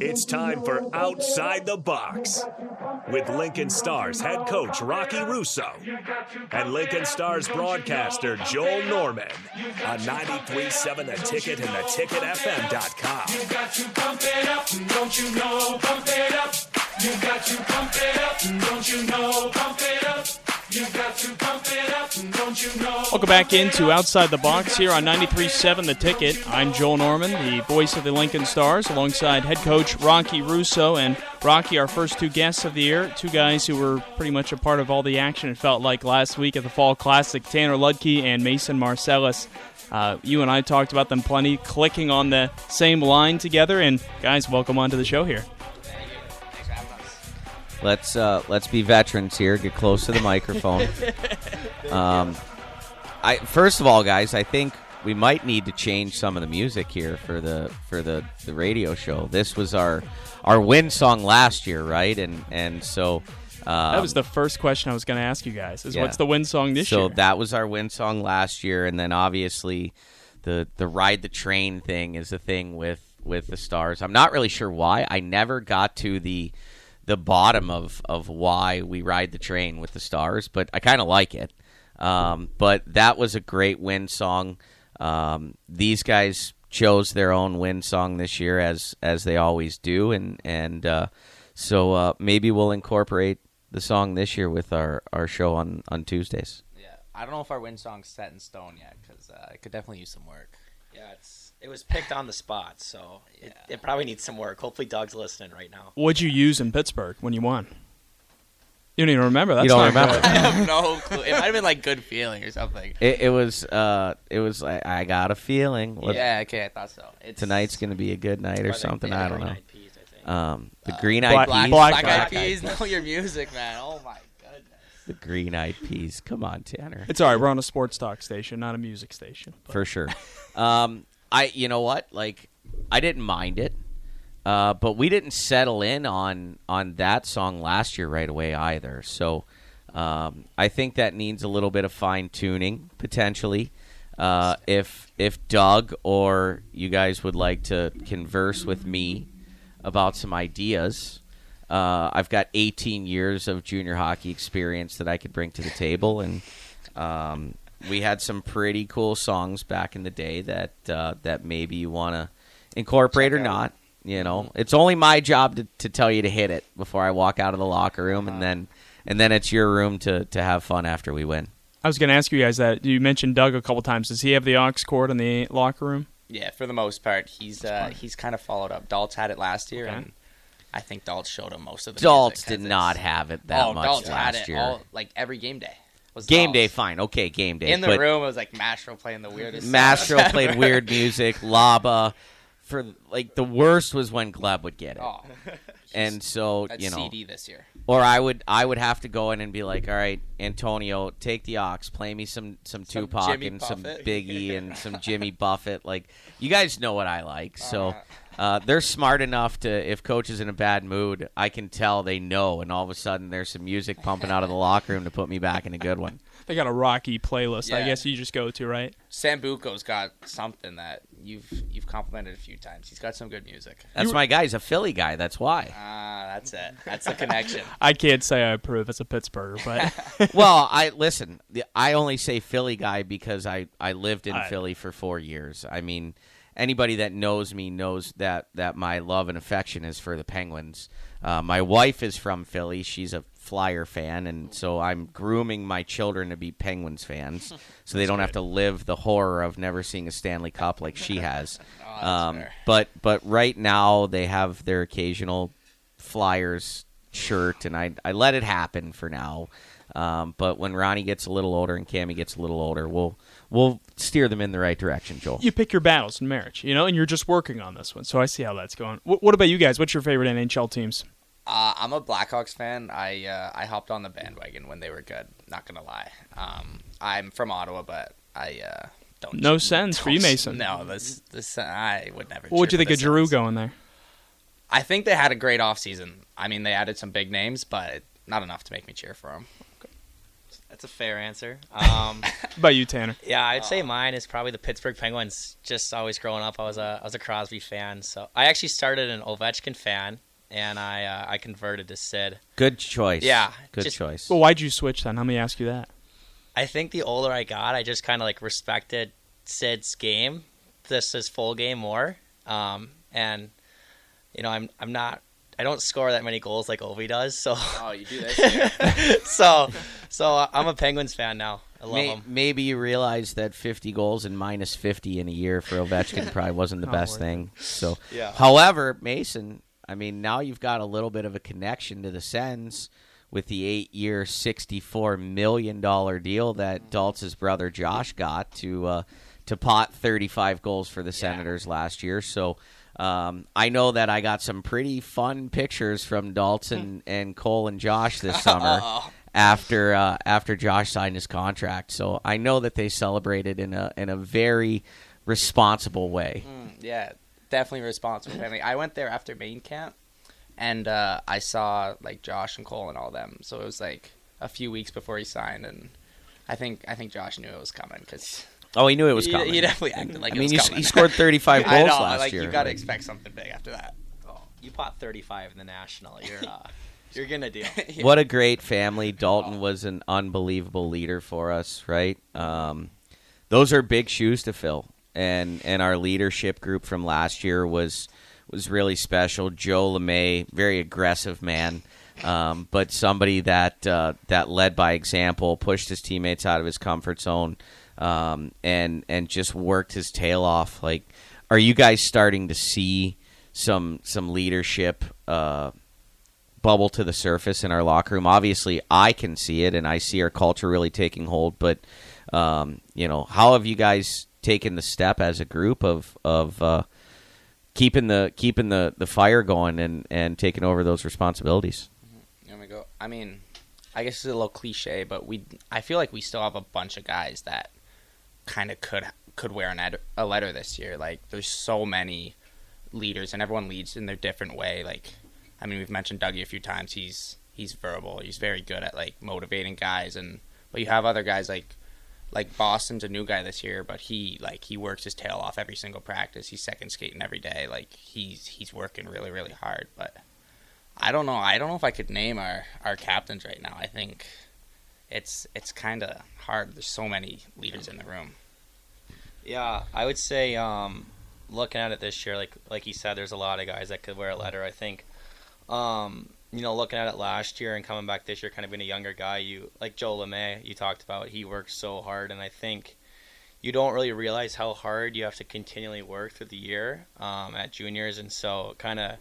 It's time for Outside the Box with Lincoln Stars head coach Rocky Russo and Lincoln Stars broadcaster Joel Norman on 93.7 The Ticket and theticketfm.com. You Welcome back into Outside the Box here on 93.7 The Ticket. I'm Joel Norman, the voice of the Lincoln Stars, alongside head coach Rocky Russo. And Rocky, our first two guests of the year, two guys who were pretty much a part of all the action, it felt like, last week at the Fall Classic, Tanner Ludtke and Mason Marcellus. Uh, you and I talked about them plenty, clicking on the same line together. And guys, welcome onto the show here. Let's uh, let's be veterans here. Get close to the microphone. um, I first of all, guys, I think we might need to change some of the music here for the for the, the radio show. This was our our win song last year, right? And and so um, That was the first question I was going to ask you guys. Is yeah. what's the win song this so year? So that was our win song last year, and then obviously the the ride the train thing is a thing with with the stars. I'm not really sure why. I never got to the the bottom of of why we ride the train with the stars, but I kind of like it. Um, but that was a great win song. Um, these guys chose their own win song this year, as as they always do, and and uh, so uh, maybe we'll incorporate the song this year with our, our show on, on Tuesdays. Yeah, I don't know if our win song's set in stone yet because uh, it could definitely use some work. Yeah, it's it was picked on the spot, so it, Yeah. it probably needs some work. Hopefully, Doug's listening right now. What'd you use in Pittsburgh when you won? You don't even remember. That's You don't not remember? good. I have no clue. It might have been like good feeling or something. It, it was uh, it was like I got a feeling what- yeah, okay, I thought so. It's tonight's gonna be a good night or something. I don't know. Eyed Peas, I think. Um, the Uh, green Black- eyed black, peas, Black black, Eyed eyed Peas. peas. Know your music, man. Oh my goodness. the green eyed peas. Come on, Tanner. It's all right. We're on a sports talk station, not a music station. But for sure. Um, I, you know what? Like, I didn't mind it, uh, but we didn't settle in on on that song last year right away either. So, um, I think that needs a little bit of fine tuning potentially. Uh, if if Doug or you guys would like to converse with me about some ideas. Uh, I've got 18 years of junior hockey experience that I could bring to the table, and um, we had some pretty cool songs back in the day that uh, that maybe you want to incorporate or not. You know, it's only my job to, to tell you to hit it before I walk out of the locker room, and then and then it's your room to, to have fun after we win. I was going to ask you guys that. You mentioned Doug a couple times. Does he have the aux cord in the locker room? Yeah, for the most part, he's uh, he's kind of followed up. Daltz had it last year, Okay. and I think Daltz showed him most of the. Daltz music, did 'cause not have it that oh, much Daltz last had it year. all, like every game day. Was game Daltz. day, fine, okay, game day. In the but room, it was like Mastro playing the weirdest. Mastro played weird music. Laba, for like the worst was when Gleb would get it, Oh, and so that's you know, CD this year. or I would I would have to go in and be like, all right, Antonio, take the aux, play me some some Some Tupac Jimmy and some Biggie and some Jimmy Buffett. Like you guys know what I like, so. Uh-huh. Uh, they're smart enough to, if coach is in a bad mood, I can tell they know, and all of a sudden there's some music pumping out of the locker room to put me back in a good one. They got a Rocky playlist. I guess you just go to right. Sambuco's got something that you've you've complimented a few times. He's got some good music. That's my guy. He's a Philly guy. That's why. Ah, that's it. That's the connection. I can't say I approve as a Pittsburgher, but well, I listen. the- I only say Philly guy because I I lived in I- Philly for four years. I mean, anybody that knows me knows that that my love and affection is for the Penguins. Uh, my wife is from Philly. She's a Flyer fan, and so I'm grooming my children to be Penguins fans, so they don't have to live the horror of never seeing a Stanley Cup like she has. Oh, um, but but right now they have their occasional Flyers shirt, and I I let it happen for now. Um, but when Ronnie gets a little older and Cammy gets a little older, we'll we'll steer them in the right direction, Joel. you pick your battles in marriage, you know, and you're just working on this one. So I see how that's going. What, what about you guys? What's your favorite NHL teams? Uh, I'm a Blackhawks fan. I uh, I hopped on the bandwagon when they were good. Not gonna lie. Um, I'm from Ottawa, but I uh, don't. No sense for you, Mason. No, this this I would never. What would you think for of Giroux going there? I think they had a great offseason. I mean, they added some big names, but not enough to make me cheer for them. That's a fair answer. Um, about you, Tanner? yeah, I'd say mine is probably the Pittsburgh Penguins. Just always growing up, I was a I was a Crosby fan. So I actually started an Ovechkin fan, and I uh, I converted to Sid. Good choice. Yeah, Good just- choice. Well, why'd you switch then? Let me ask you that. I think the older I got, I just kind of like respected Sid's game, this his full game more. Um, and you know, I'm I'm not I don't score that many goals like Ovi does, so Oh, you do this? so so I'm a Penguins fan now. I love May- them. maybe you realize that 50 goals and minus 50 in a year for Ovechkin probably wasn't the best thing. So, Yeah. however, Mason, I mean, now you've got a little bit of a connection to the Sens with the eight-year, $64 million deal that Daltz's brother Josh got to uh, to pot 35 goals for the Senators last year. So. Um, I know that I got some pretty fun pictures from Dalton and Cole and Josh this summer after uh, after Josh signed his contract. So I know that they celebrated in a in a very responsible way. yeah, definitely responsible family. I went there after main camp, and uh, I saw like Josh and Cole and all them. So it was like a few weeks before he signed, and I think I think Josh knew it was coming because Oh, he knew it was coming. he definitely acted like I it mean, was he, coming. he scored 35 I goals know, last like year. you got to expect something big after that. Oh, you pot 35 in the National. You're uh, you're gonna deal. What a great family. Dalton was an unbelievable leader for us, right? Um, those are big shoes to fill. And and our leadership group from last year was was really special. Joe LeMay, very aggressive man, um, but somebody that uh, that led by example, pushed his teammates out of his comfort zone, um, and and just worked his tail off. Like, are you guys starting to see some some leadership? Uh, bubble to the surface in our locker room. Obviously, I can see it, and I see our culture really taking hold. But um, you know, how have you guys taken the step as a group of of uh, keeping the keeping the, the fire going and and taking over those responsibilities? There we go. I mean, I guess it's a little cliche, but we I feel like we still have a bunch of guys that kind of could could wear an ed- a letter this year. Like there's so many leaders, and everyone leads in their different way. Like I mean, we've mentioned Dougie a few times. He's he's verbal. He's very good at like motivating guys, and but you have other guys like like Boston's a new guy this year, but he like he works his tail off every single practice. He's second skating every day. Like he's he's working really really hard, but. I don't know. I don't know if I could name our, our captains right now. I think it's it's kind of hard. There's so many leaders in the room. Yeah, I would say um, looking at it this year, like like you said, there's a lot of guys that could wear a letter. I think, um, you know, looking at it last year and coming back this year, kind of being a younger guy, you like Joe LeMay, you talked about. He worked so hard, and I think you don't really realize how hard you have to continually work through the year um, at juniors, and so kind of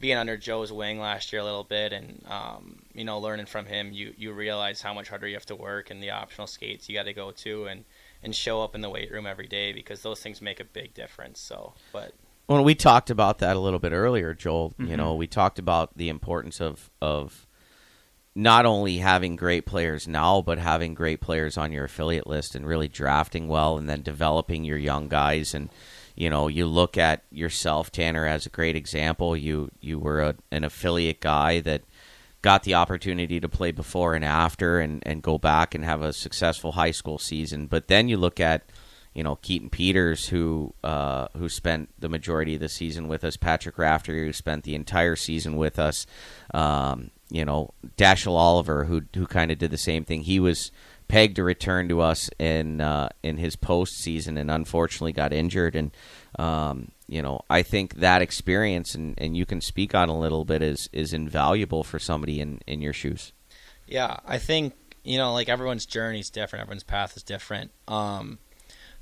being under Joe's wing last year a little bit, and um, you know, learning from him, you you realize how much harder you have to work and the optional skates you got to go to, and and show up in the weight room every day because those things make a big difference. So, but Well, we talked about that a little bit earlier, Joel. You know, we talked about the importance of of not only having great players now, but having great players on your affiliate list and really drafting well, and then developing your young guys. And you know, you look at yourself, Tanner, as a great example. You you were a, an affiliate guy that got the opportunity to play before and after and, and go back and have a successful high school season. But then you look at, you know, Keaton Peters, who uh, who spent the majority of the season with us, Patrick Rafter, who spent the entire season with us, um, you know, Dashel Oliver, who who kind of did the same thing. He was pegged to return to us in uh, in his postseason and unfortunately got injured. And um, you know, I think that experience and, and you can speak on a little bit is is invaluable for somebody in, in your shoes. yeah, I think you know, like everyone's journey is different, everyone's path is different. Um,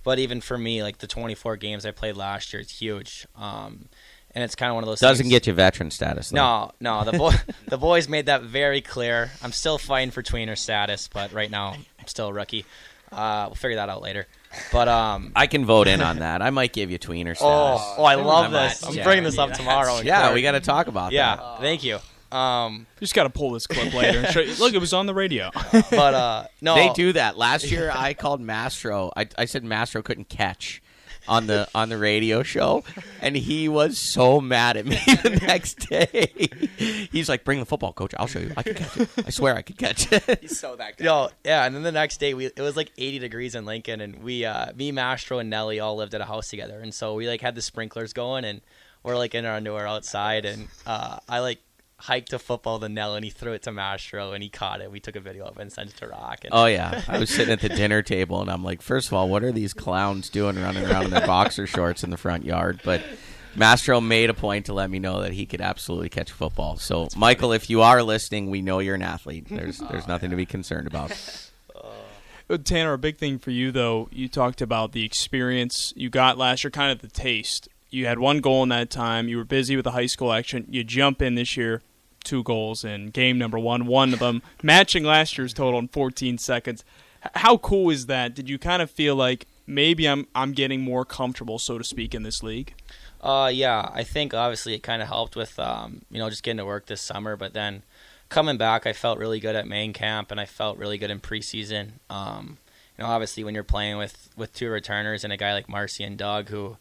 but even for me, like the 24 games I played last year, it's huge. Um, and it's kind of one of those Doesn't things- get you veteran status. Though. No, no. The boy, the boys made that very clear. I'm still fighting for tweener status, but right now still a rookie. Uh, we'll figure that out later. But um, I can vote in on that. I might give you tweener status. oh, oh, I love I this. I'm yeah. bringing this up tomorrow. yeah, court. we got to talk about Yeah, that. thank you. Um, Just got to pull this clip later. And show you. Look, it was on the radio. but uh, no, They do that. Last year, I called Mastro. I, I said Mastro couldn't catch, on the on the radio show, and he was so mad at me the next day. He's like, "Bring the football, coach. I'll show you. I can catch it. I swear I can catch it." He's so that guy. Yo, yeah, and then the next day we it was like 80 degrees in Lincoln, and we, uh, me, Mastro, and Nelly all lived at a house together, and so we like had the sprinklers going, and we're like in our underwear outside, and uh, I like hiked a football to Nell, and he threw it to Mastro, and he caught it. We took a video of it and sent it to Rock. And Oh yeah, I was sitting at the dinner table, and I'm like, first of all, what are these clowns doing running around in their boxer shorts in the front yard? But Mastro made a point to let me know that he could absolutely catch a football. So, Michael, if you are listening, we know you're an athlete. There's there's nothing to be concerned about. Uh, Tanner, a big thing for you though, you talked about the experience you got last year, kind of the taste. You had one goal in that time. You were busy with the high school action. You jump in this year, two goals in game number one, one of them matching last year's total in 14 seconds. How cool is that? Did you kind of feel like maybe I'm I'm getting more comfortable, so to speak, in this league? Uh, yeah, I think obviously it kind of helped with um, you know just getting to work this summer, but then coming back, I felt really good at main camp, and I felt really good in preseason. Um, you know, obviously when you're playing with with two returners and a guy like Marcy and Doug who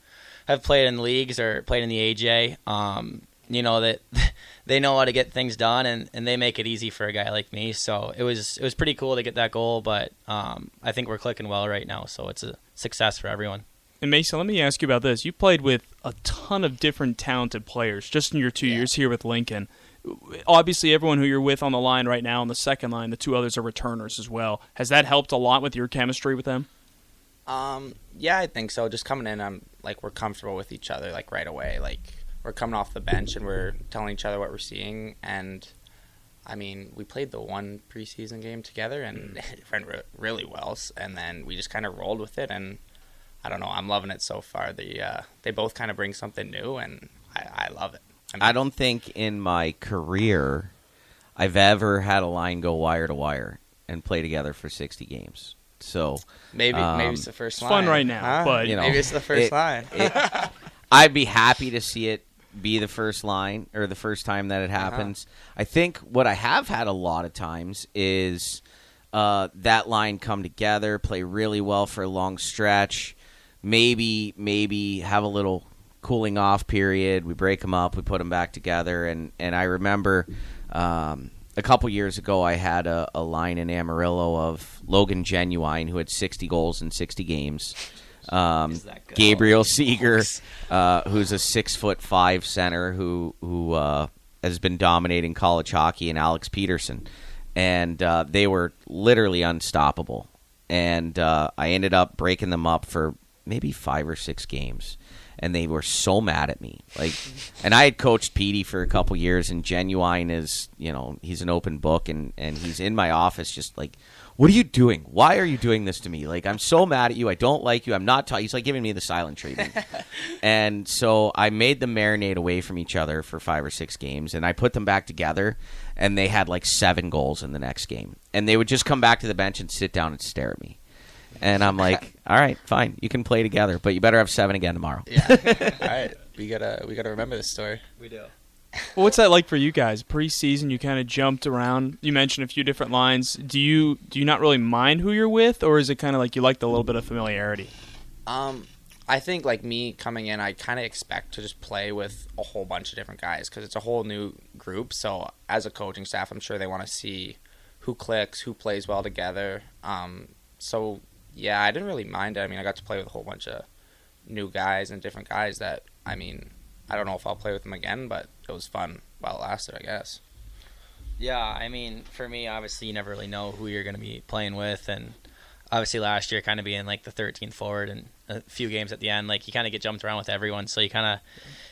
have played in leagues or played in the AJ, um, you know that they know how to get things done, and, and they make it easy for a guy like me. So it was it was pretty cool to get that goal, but um, I think we're clicking well right now, so it's a success for everyone. And Mason, let me ask you about this. You played with a ton of different talented players just in your two years here with Lincoln. Obviously, everyone who you're with on the line right now on the second line, the two others are returners as well. Has that helped a lot with your chemistry with them? Um, yeah, I think so. Just coming in, I'm like we're comfortable with each other like right away. Like we're coming off the bench and we're telling each other what we're seeing. And I mean, we played the one preseason game together and it went re- really well. And then we just kind of rolled with it. And I don't know, I'm loving it so far. The uh, they both kind of bring something new, and I, I love it. I, mean, I don't think in my career I've ever had a line go wire to wire and play together for 60 games. So maybe um, maybe it's the first it's line. fun right now, Huh? but- you know, maybe it's the first it- line. it- I'd be happy to see it be the first line or the first time that it Uh-huh. happens. I think what I have had a lot of times is uh, that line come together, play really well for a long stretch, maybe maybe have a little cooling off period. We break them up, we put them back together, and and I remember. Um, a couple years ago, I had a, a line in Amarillo of Logan Genuine, who had 60 goals in 60 games. Um, Is that good? Gabriel Seeger, uh, who's a six foot five center who who uh, has been dominating college hockey, and Alex Peterson, and uh, they were literally unstoppable. And uh, I ended up breaking them up for maybe five or six games, and they were so mad at me. Like, and I had coached Petey for a couple years, and Genuine is you know he's an open book, and and he's in my office just like what are you doing? Why are you doing this to me? Like, I'm so mad at you. I don't like you. I'm not. Ta-. He's like giving me the silent treatment. and so I made them marinate away from each other for five or six games, and I put them back together, and they had like seven goals in the next game. And they would just come back to the bench and sit down and stare at me. And I'm like, all right, fine, you can play together, but you better have seven again tomorrow. yeah. All right, we gotta we gotta remember this story. We do. What's that like for you guys? Preseason, you kind of jumped around. You mentioned a few different lines. Do you do you not really mind who you're with, or is it kind of like you like the little bit of familiarity? Um, I think like me coming in, I kind of expect to just play with a whole bunch of different guys because it's a whole new group. So as a coaching staff, I'm sure they want to see who clicks, who plays well together. Um, so yeah, I didn't really mind it. I mean, I got to play with a whole bunch of new guys and different guys that I mean, I don't know if I'll play with them again, but it was fun while it lasted, I guess. Yeah, I mean, for me, obviously, you never really know who you're going to be playing with, and obviously, last year, kind of being like the 13th forward and a few games at the end, like you kind of get jumped around with everyone, so you kind of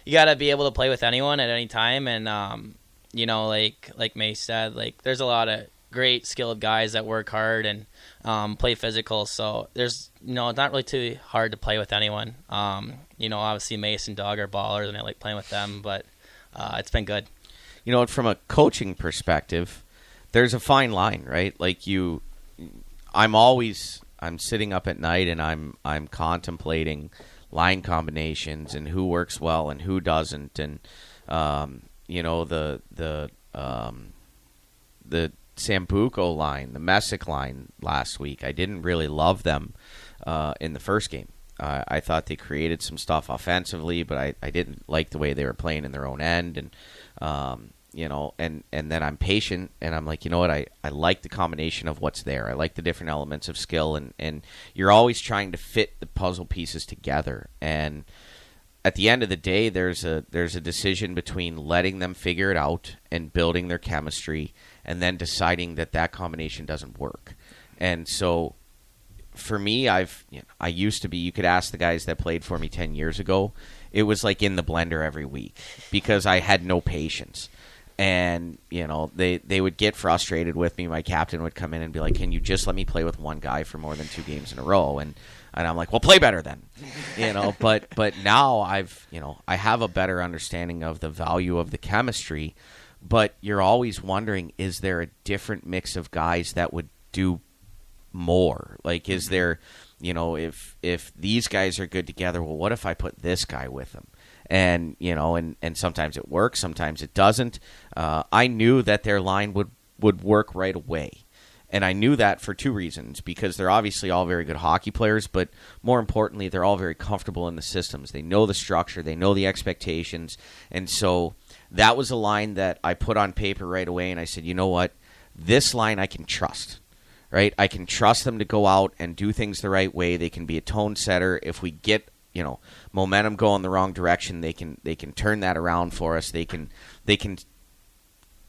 you got to be able to play with anyone at any time, and um, you know, like like May said, like there's a lot of great skilled guys that work hard and um, play physical, so there's you know it's not really too hard to play with anyone. Um, you know, obviously, Mason Dog are ballers, and I like playing with them, but uh, it's been good. you know, from a coaching perspective, there's a fine line, right? Like you, I'm always I'm sitting up at night and I'm I'm contemplating line combinations and who works well and who doesn't, and um, you know the the um, the Sambuco line, the Messick line last week. I didn't really love them uh, in the first game, Uh, I thought they created some stuff offensively, but I, I didn't like the way they were playing in their own end, and um, you know, and and then I'm patient, and I'm like, you know what, I, I like the combination of what's there. I like the different elements of skill, and and you're always trying to fit the puzzle pieces together, and at the end of the day, there's a there's a decision between letting them figure it out and building their chemistry, and then deciding that that combination doesn't work. And so, for me, I've you know, I used to be. You could ask the guys that played for me ten years ago. It was like in the blender every week because I had no patience. And you know they, they would get frustrated with me. My captain would come in and be like, "Can you just let me play with one guy for more than two games in a row?" And and I'm like, well, play better then, you know. But but now I've you know I have a better understanding of the value of the chemistry. But you're always wondering, is there a different mix of guys that would do more? Like, is there, you know, if if these guys are good together, well, what if I put this guy with them? And you know, and and sometimes it works, sometimes it doesn't. Uh, I knew that their line would would work right away. And I knew that for two reasons because they're obviously all very good hockey players, but more importantly, they're all very comfortable in the systems. They know the structure, they know the expectations. And so that was a line that I put on paper right away. And I said, you know what? This line I can trust, right? I can trust them to go out and do things the right way. They can be a tone setter. If we get you know momentum going the wrong direction, they can they can turn that around for us. They can they can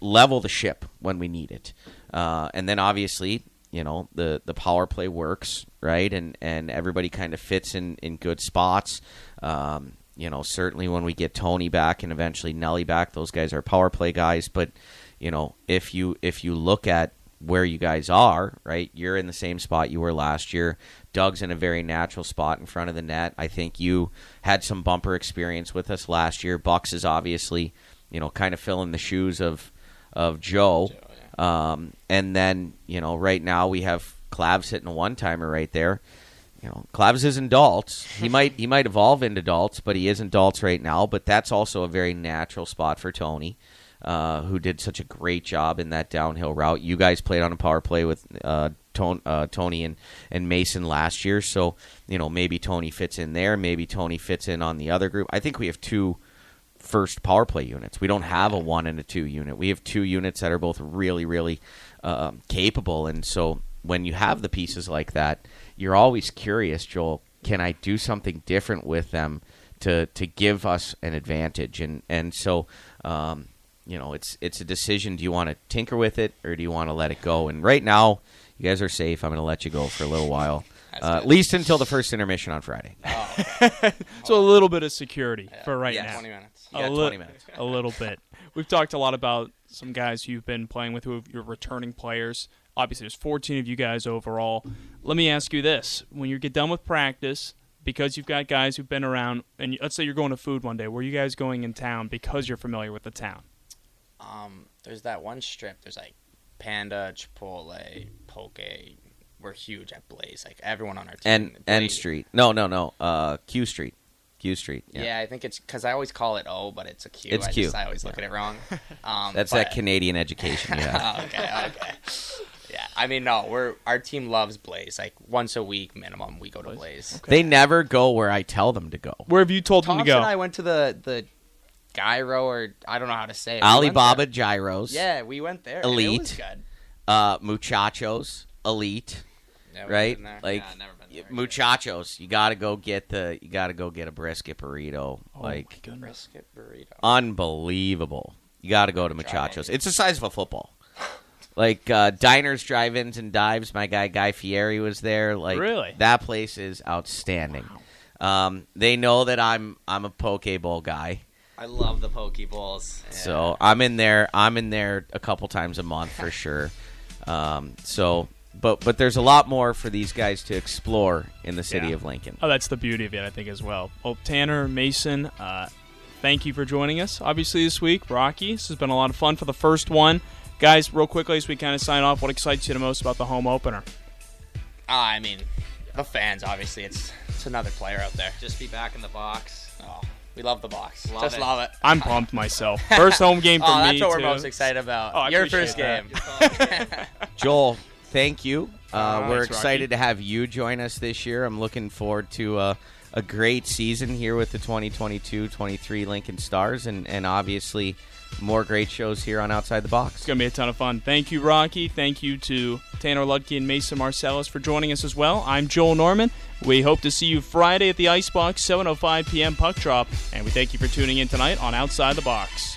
level the ship when we need it. Uh, and then obviously, you know, the, the power play works, right? And and everybody kind of fits in, in good spots. Um, you know, certainly when we get Tony back and eventually Nelly back, those guys are power play guys. But you know, if you if you look at where you guys are, right? You're in the same spot you were last year. Doug's in a very natural spot in front of the net. I think you had some bumper experience with us last year. Bucks is obviously, you know, kind of filling the shoes of of Joe. Um, and then you know, right now we have Clavs hitting a one timer right there. You know, Clavs isn't Daltz. He might he might evolve into Daltz, but he isn't Daltz right now. But that's also a very natural spot for Tony, uh, who did such a great job in that downhill route. You guys played on a power play with uh, Tony, uh, Tony and, and Mason last year, so you know maybe Tony fits in there. Maybe Tony fits in on the other group. I think we have two first power play units. We don't have a one and a two unit. We have two units that are both really, really uh, capable. And so when you have the pieces like that, you're always curious, Joel. Can I do something different with them to to give us an advantage? And and so. Um, you know, it's it's a decision. Do you want to tinker with it or do you want to let it go? And right now, you guys are safe. I'm going to let you go for a little while, uh, at least until the first intermission on Friday. So a little bit of security for right Yes. now. 20 minutes. You got a 20 minutes. A little bit. We've talked a lot about some guys you've been playing with who you're returning players. Obviously, there's 14 of you guys overall. Let me ask you this: When you get done with practice, because you've got guys who've been around, and let's say you're going to food one day, where are you guys going in town because you're familiar with the town? Um, there's that one strip. There's like Panda, Chipotle, Poke. We're huge at Blaze. Like everyone on our team. N N Blaze- Street. No, no, no. Uh, Q Street. Q Street. Yeah. Yeah. I think it's because I always call it O, but it's a Q. It's I Q. Just, I always look at it wrong. Um, That's but- that Canadian education you have. Oh, okay, okay. Yeah, I mean, no, we're our team loves Blaze. Like once a week minimum, we go to Blaze. They never go where I tell them to go. Where have you told them to Thompson go? and I went to the the gyro, or I don't know how to say it. We Alibaba gyros. Yeah, we went there. and it Elite. was good. Uh, muchachos. Elite. Yeah, right? been there. Like yeah, never been there. muchachos. You got to go get the. You got to go get a brisket burrito. Oh, my like goodness. brisket burrito. unbelievable. You got to go to muchachos. It's the size of a football. Like uh, diners, drive-ins, and dives. My guy Guy Fieri was there. Like Really? that place is outstanding. Um, they know that I'm I'm a poke bowl guy. I love the poke bowls. So I'm in there. I'm in there a couple times a month for sure. Um, so, but but there's a lot more for these guys to explore in the city Yeah. of Lincoln. Oh, that's the beauty of it, I think, as well. Well, Tanner, Mason, uh, thank you for joining us. Obviously, this week, Rocky, this has been a lot of fun for the first one. Guys, real quickly, as we kind of sign off, what excites you the most about the home opener? Ah, I mean, the fans. Obviously, it's it's another player out there. Just be back in the box. Oh, we love the box. Love Just it. love it. I'm pumped myself. First home game for oh, me. that's what we're too. most excited about. Oh, Your appreciate first that. game. Joel, thank you. Uh, Oh, we're thanks, excited Rocky. to have you join us this year. I'm looking forward to uh, a great season here with the 2022-23 Lincoln Stars, and and obviously more great shows here on Outside the Box. It's going to be a ton of fun. Thank you, Rocky. Thank you to Tanner Ludtke and Mason Marcellus for joining us as well. I'm Joel Norman. We hope to see you Friday at the Icebox, 7.05 p.m. puck drop, and we thank you for tuning in tonight on Outside the Box.